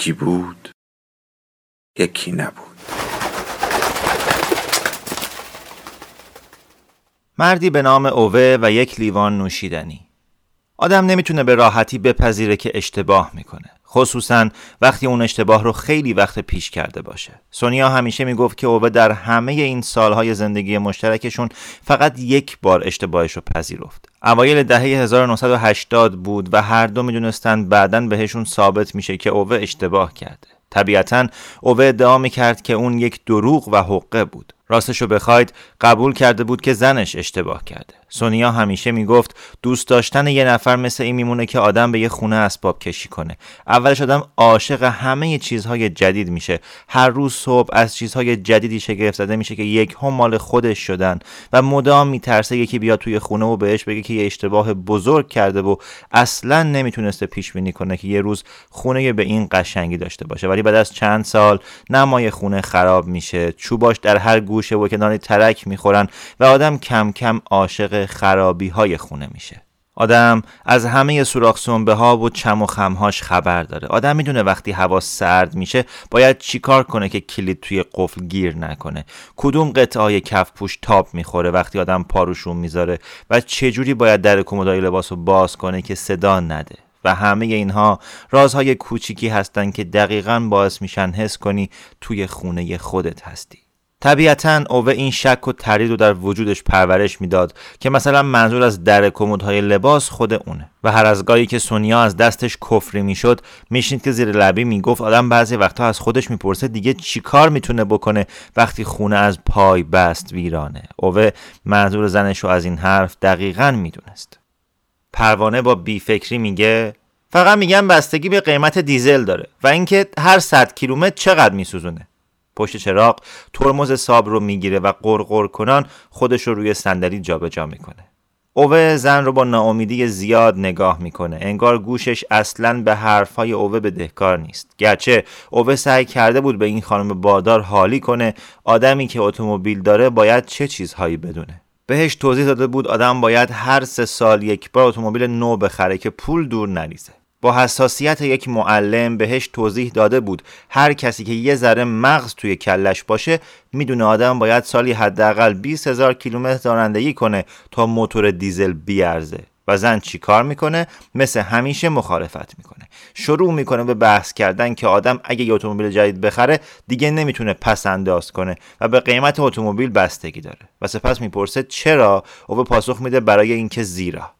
یکی بود یکی نبود. مردی به نام اوه و یک لیوان نوشیدنی. آدم نمی‌تونه به راحتی بپذیره که اشتباه می‌کنه. خصوصا وقتی اون اشتباه رو خیلی وقت پیش کرده باشه. سونیا همیشه می‌گفت که اوه در همه این سالهای زندگی مشترکشون فقط یک بار اشتباهش رو پذیرفت. اوایل دهه 1980 بود و هر دو می‌دونستند بعدا بهشون ثابت میشه که اوه اشتباه کرده. طبیعتا اوه ادعا می‌کرد که اون یک دروغ و حقه بود. راستشو بخواید قبول کرده بود که زنش اشتباه کرده. سونیا همیشه می‌گفت دوست داشتن یه نفر مثل این میمونه که آدم به یه خونه اسباب کشی کنه. اولش آدم عاشق همه چیزهای جدید میشه. هر روز صبح از چیزهای جدیدی شگفت زده میشه که یک هم مال خودش شدن و مدام میترسه یکی بیاد توی خونه و بهش بگه که یه اشتباه بزرگ کرده و اصلا نمی‌تونسته پیش بینی کنه که یه روز خونه به این قشنگی داشته باشه. ولی بعد از چند سال نمای خونه خراب میشه. چوباش در هر گوشه و کنار ترک می‌خورن و آدم کم کم عاشق خرابی های خونه میشه. آدم از همه سوراخ سنبه ها و چم و خمهاش خبر داره. آدم می‌دونه وقتی هوا سرد میشه باید چیکار کنه که کلید توی قفل گیر نکنه. کدوم قطعه کف پوش تاب می‌خوره وقتی آدم پاروشون می‌ذاره و چجوری باید در کمدای لباس رو باز کنه که صدا نده. و همه اینها رازهای کوچیکی هستن که دقیقا باعث میشن حس کنی توی خونه خودت هستی. طبیعتا اوه این شک و تردید رو در وجودش پرورش می‌داد که مثلا منظور از در کمدهای لباس خود اونه و هر از گاهی که سونیا از دستش کفری می‌شد میشنید که زیر لبی می‌گفت آدم بعضی وقتها از خودش می‌پرسه دیگه چیکار می‌تونه بکنه وقتی خونه از پای بست ویرانه. اوه منظور زنش رو از این حرف دقیقا می‌دونست. پروانه با بیفکری میگه فقط میگم بستگی به قیمت دیزل داره و اینکه هر 100 کیلومتر چقدر میسوزونه؟ پشت چراغ ترمز ساب رو می‌گیره و قرقر کنان خودش رو روی صندلی جابجا می‌کنه. اوه زن رو با ناامیدی زیاد نگاه می‌کنه. انگار گوشش اصلا به حرفهای اوه بدهکار نیست. گرچه اوه سعی کرده بود به این خانم بادار حالی کنه آدمی که اتومبیل داره باید چه چیزهایی بدونه؟ بهش توضیح داده بود آدم باید هر سه سال یک بار اتومبیل نو بخره که پول دور نریزه. با حساسیت یک معلم بهش توضیح داده بود هر کسی که یه ذره مغز توی کلش باشه می‌دونه آدم باید سالی حداقل 20 هزار کیلومتر رانندگی کنه تا موتور دیزل بیارزه. و زن چی کار می‌کنه؟ مثل همیشه مخالفت می‌کنه. شروع می‌کنه به بحث کردن که آدم اگه یه اتومبیل جدید بخره دیگه نمی‌تونه پس انداز کنه و به قیمت اتومبیل بستگی داره. و سپس می‌پرسه چرا؟ او به پاسخ میده برای اینکه زیرا.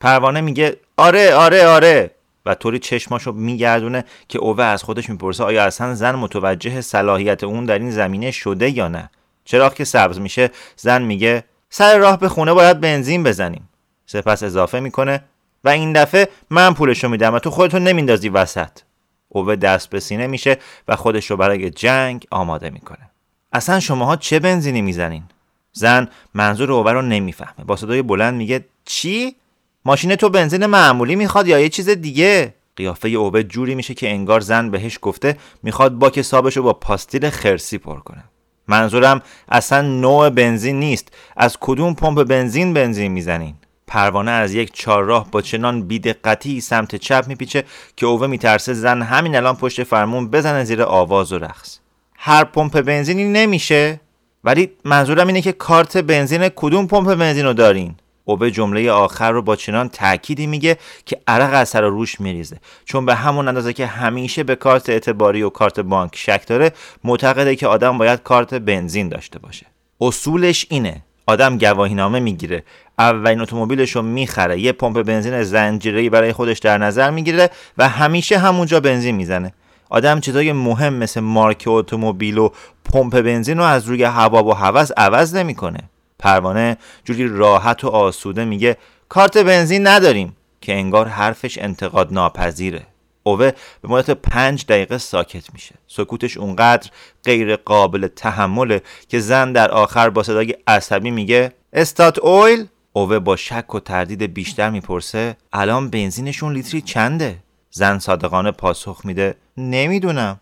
پروانه میگه آره آره آره. و طوری چشماشو میگردونه که اوه از خودش می‌پرسه آیا اصلا زن متوجه صلاحیت اون در این زمینه شده یا نه؟ چراغ که سبز میشه زن میگه سر راه به خونه باید بنزین بزنیم. سپس اضافه می‌کنه و این دفعه من پولشو میدم و تو خودتو نمیندازی وسط. اوه دست به سینه میشه و خودش رو برای جنگ آماده می‌کنه. اصلا شماها چه بنزینی می‌زنین؟ زن منظور اوه رو نمی‌فهمه. با صدای بلند میگه چی؟ ماشین تو بنزین معمولی می‌خواد یا یه چیز دیگه؟ قیافه اوبه جوری میشه که انگار زن بهش گفته می‌خواد باک سابش با پاستیل خرسی پر کنه. منظورم اصلا نوع بنزین نیست. از کدوم پمپ بنزین بنزین می‌زنین؟ پروانه از یک چهارراه با چنان بیدقتی سمت چپ میپیچه که اوه میترسه زن همین الان پشت فرمون بزنه زیر آواز و رقص. هر پمپ بنزینی نمیشه. ولی منظورم اینه که کارت بنزین کدوم پمپ بنزین رو دارین؟ اوبه جمله آخر رو با چنان تأکیدی میگه که عرق از سر روش میریزه. چون به همون اندازه که همیشه به کارت اعتباری و کارت بانک شک داره معتقده که آدم باید کارت بنزین داشته باشه. اصولش اینه. آدم گواهینامه می‌گیره. اولین اتومبیلش رو می‌خره. یه پمپ بنزین زنجیره‌ای برای خودش در نظر می‌گیره و همیشه همونجا بنزین می‌زنه. آدم چیزای مهم مثل مارک اتومبیل و پمپ بنزین رو از روی هوا و هوس عوض نمی‌کنه. پروانه جوری راحت و آسوده میگه کارت بنزین نداریم. که انگار حرفش انتقاد ناپذیره. اوه به مدت پنج دقیقه ساکت میشه. سکوتش اونقدر غیر قابل تحمله که زن در آخر با صدای عصبی میگه استات اویل؟ اوه با شک و تردید بیشتر می‌پرسه الان بنزینشون لیتری چنده؟ زن صادقانه پاسخ میده نمی‌دونم.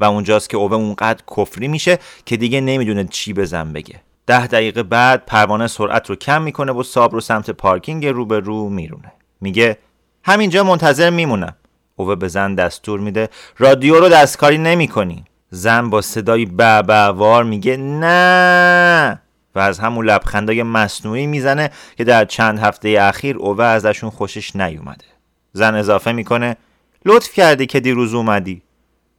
و اونجاست که اوه اونقدر کفری میشه که دیگه نمی‌دونه چی بزن بگه. ده دقیقه بعد پروانه سرعت رو کم می‌کنه و ساب رو سمت پارکینگ رو به رو میرونه. میگه همینجا منتظر میمونم. اوه به زن دستور میده رادیو رو دستکاری نمی‌کنی. زن با صدای بابوار میگه نه. و از همون لبخندای مصنوعی می‌زنه که در چند هفته اخیر اوه ازشون خوشش نیومده. زن اضافه می‌کنه لطف کردی که دیروز اومدی.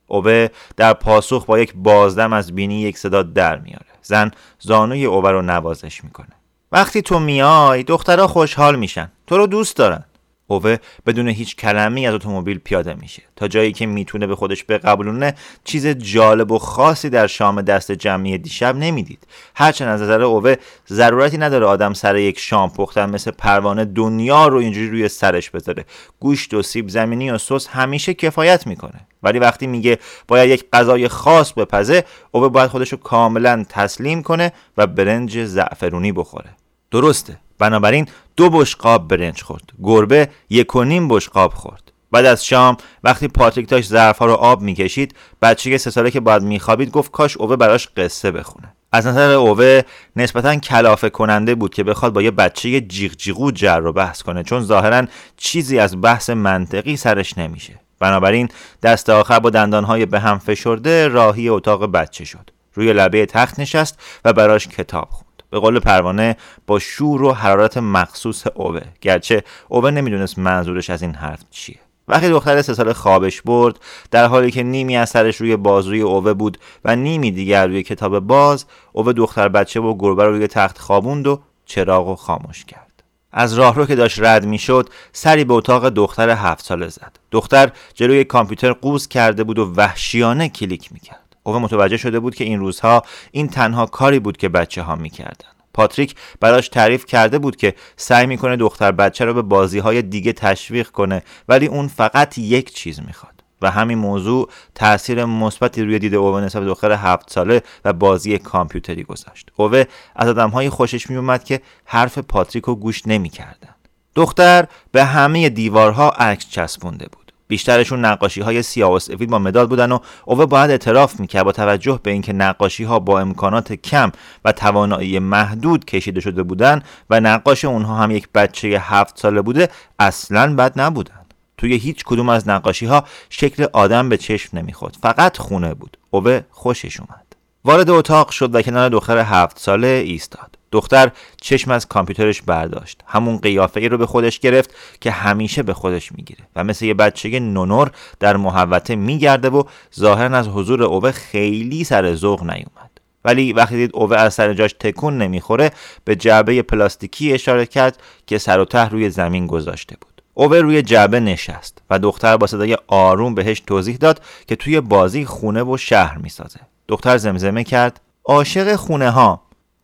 اوه در پاسخ با یک بازدم از بینی یک صدا در میاره زن زانوی اوه رو نوازش می‌کنه. وقتی تو میای دخترها خوشحال میشن. تو رو دوست دارن. اوه بدون هیچ کلمی از اتومبیل پیاده میشه. تا جایی که می‌تونه به خودش بقبولونه چیز جالب و خاصی در شام دست جمعی دیشب نمی‌دید. هرچند از نظر اوه ضرورتی نداره آدم سر یک شام پختن مثل پروانه دنیا رو اینجوری روی سرش بذاره. گوشت و سیب زمینی و سس همیشه کفایت می‌کنه. ولی وقتی میگه باید یک غذای خاص بپزه اوه باید خودش رو کاملا تسلیم کنه و برنج زعفرونی بخوره. درسته. بنابراین دو بشقاب برنج خورد. گربه یک و نیم بشقاب خورد. بعد از شام وقتی پاتریک داشت ظرفها رو آب می‌کشید بچه سه ساله که باید میخوابید گفت کاش اوه براش قصه بخونه. از نظر اوه نسبتا کلافه کننده بود که بخواد با یه بچه جیغ جیغو جر رو بحث کنه چون ظاهرا چیزی از بحث منطقی سرش نمیشه. بنابراین دست آخر با دندانهای به هم فشرده راهی اتاق بچه شد. روی لبه تخت نشست و براش کتاب خوند. به قول پروانه با شور و حرارت مخصوص اوه. گرچه اوه نمی‌دونست منظورش از این حرف چیه. وقتی دختر سه سال خوابش برد در حالی که نیمی از سرش روی بازوی اوه بود و نیمی دیگر روی کتاب باز اوه دختر بچه و گربه رو روی تخت خوابوند و چراغ و خاموش کرد. از راهرو که داشت رد می‌شد سری به اتاق دختر هفت ساله زد. دختر جلوی کامپیوتر قوز کرده بود و وحشیانه کلیک می‌کرد. اوه متوجه شده بود که این روزها این تنها کاری بود که بچه ها می‌کردن. پاتریک براش تعریف کرده بود که سعی می‌کنه دختر بچه رو به بازی های دیگه تشویق کنه ولی اون فقط یک چیز می‌خواد و همین موضوع تاثیر مثبتی روی دید اوه نسبت دختر هفت ساله و بازی کامپیوتری گذاشت. اوه از آدمهایی خوشش میومد که حرف پاتریک رو گوش نمی‌کردن. دختر به همه دیوارها عکس چسبونده بود. بیشترشون نقاشی های سیاه و سفید با مداد بودن و اوه باید اعتراف می‌کرد با توجه به اینکه نقاشی ها با امکانات کم و توانایی محدود کشیده شده بودن و نقاش اونها هم یک بچه هفت ساله بوده اصلا بد نبودن. توی هیچ کدوم از نقاشی ها شکل آدم به چشم نمی‌خورد فقط خونه بود. اوه خوشش اومد. وارد اتاق شد و کنار دختر هفت ساله ایستاد. دختر چشم از کامپیوترش برداشت. همون قیافه ای رو به خودش گرفت که همیشه به خودش می‌گیره. و مثل یه بچه نونور در محوته میگرده و ظاهرا از حضور اوه خیلی سر ذوق نیومد. ولی وقتی دید اوه از سر جاش تکون نمی‌خوره به جعبه پلاستیکی اشاره کرد که سر و ته روی زمین گذاشته بود. اوه روی جعبه نشست و دختر با صدای آروم بهش توضیح داد که توی بازی خونه و شهر می‌سازه. دختر زمزمه کرد عاشق خونه ها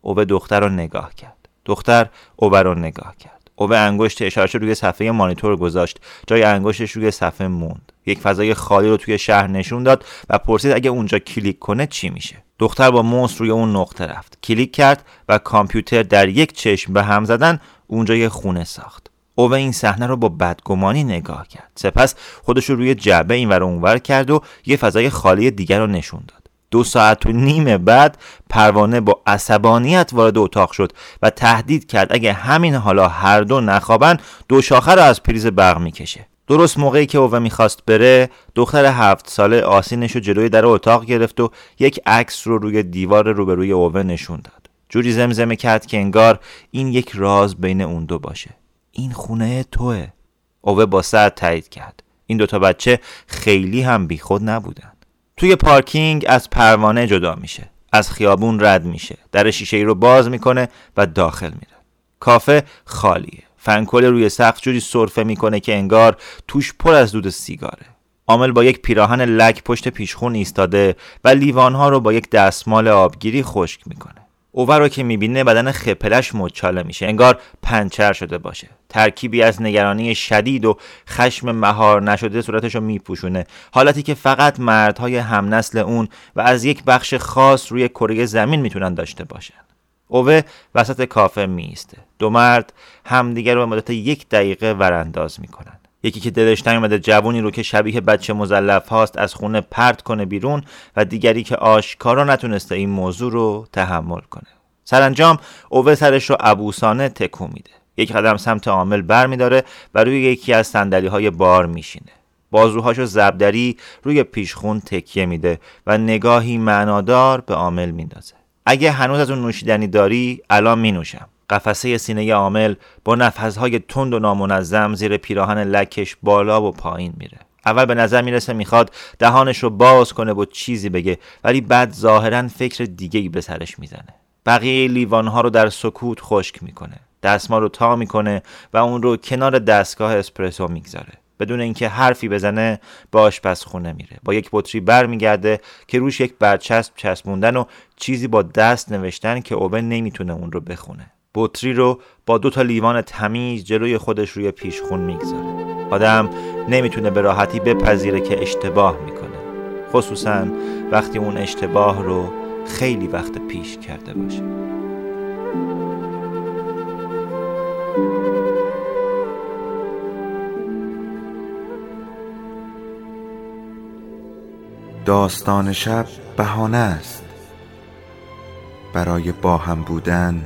او به دختر رو نگاه کرد. دختر او رو نگاه کرد. او به انگشت اشارش روی صفحه مانیتور گذاشت. جای انگشتش روی صفحه موند. یک فضای خالی رو توی شهر نشون داد و پرسید اگه اونجا کلیک کنه چی میشه. دختر با موس روی اون نقطه رفت. کلیک کرد و کامپیوتر در یک چشم به هم زدن اونجا یه خونه ساخت. او این صحنه رو با بدگمانی نگاه کرد. سپس خودش رو روی جعبه اینور اونور کرد و یه فضای خالی دیگر رو نشون داد. دو ساعت و نیم بعد پروانه با عصبانیت وارد اتاق شد و تهدید کرد اگه همین حالا هر دو نخوابن دو شاخه رو از پریز برق می‌کشه. درست موقعی که اوه می‌خواست بره دختر هفت ساله آسینش رو جلوی در اتاق گرفت و یک عکس رو روی دیوار روبروی اوه نشون داد. جوری زمزمه کرد که انگار این یک راز بین اون دو باشه. این خونه توه. اوه با سر تایید کرد. این دوتا بچه خیلی هم بیخود نبودن. توی پارکینگ از پروانه جدا میشه از خیابون رد میشه در شیشه ای رو باز می‌کنه و داخل میره. کافه خالیه فنکل روی سقف جوری سرفه می‌کنه که انگار توش پر از دود سیگاره. عامل با یک پیراهن لک پشت پیشخون ایستاده و لیوانها رو با یک دستمال آبگیری خشک می‌کنه. اوور رو که می‌بینه بدن خپلش مچاله میشه. انگار پنچر شده باشه. ترکیبی از نگرانی شدید و خشم مهار نشده صورتش رو میپوشونه. حالتی که فقط مردهای همنسل اون و از یک بخش خاص روی کره زمین می‌تونن داشته باشن. اوه وسط کافه میسته دو مرد همدیگر رو به مدت یک دقیقه ورانداز می‌کنن. یکی که دلش نیومده جوونی رو که شبیه بچه مزلف هاست از خونه پرت کنه بیرون و دیگری که آشکارا نتونسته این موضوع رو تحمل کنه. سرانجام اوه سرش رو ابوسانه تکون میده. یک قدم سمت عامل بر میداره و روی یکی از صندلی های بار میشینه. بازوهاشو زبدری روی پیشخون تکیه میده و نگاهی معنادار به عامل میندازه. اگه هنوز از اون نوشیدنی داری الان می نوشم قفسه سینه عامل با نفسهای تند و نامنظم زیر پیراهن لکش بالا و پایین میره. اول به نظر می‌رسه می‌خواد دهانش رو باز کنه و چیزی بگه ولی بعد ظاهرا فکر دیگه ای به سرش می‌زنه. بقیه لیوانها رو در سکوت خشک می‌کنه دستما رو تا می‌کنه و اون رو کنار دستگاه اسپرسو می‌گذاره. بدون اینکه حرفی بزنه به آشپزخونه میره. با یک بطری برمیگرده که روش یک برچسب چسبوندن و چیزی با دست نوشتن که اوبن نمی‌تونه اون رو بخونه. بطری رو با دو تا لیوان تمیز جلوی خودش روی پیشخون می‌گذاره. آدم نمی‌تونه به راحتی بپذیره که اشتباه می‌کنه. خصوصا وقتی اون اشتباه رو خیلی وقت پیش کرده باشه. داستان شب بهانه است. برای با هم بودن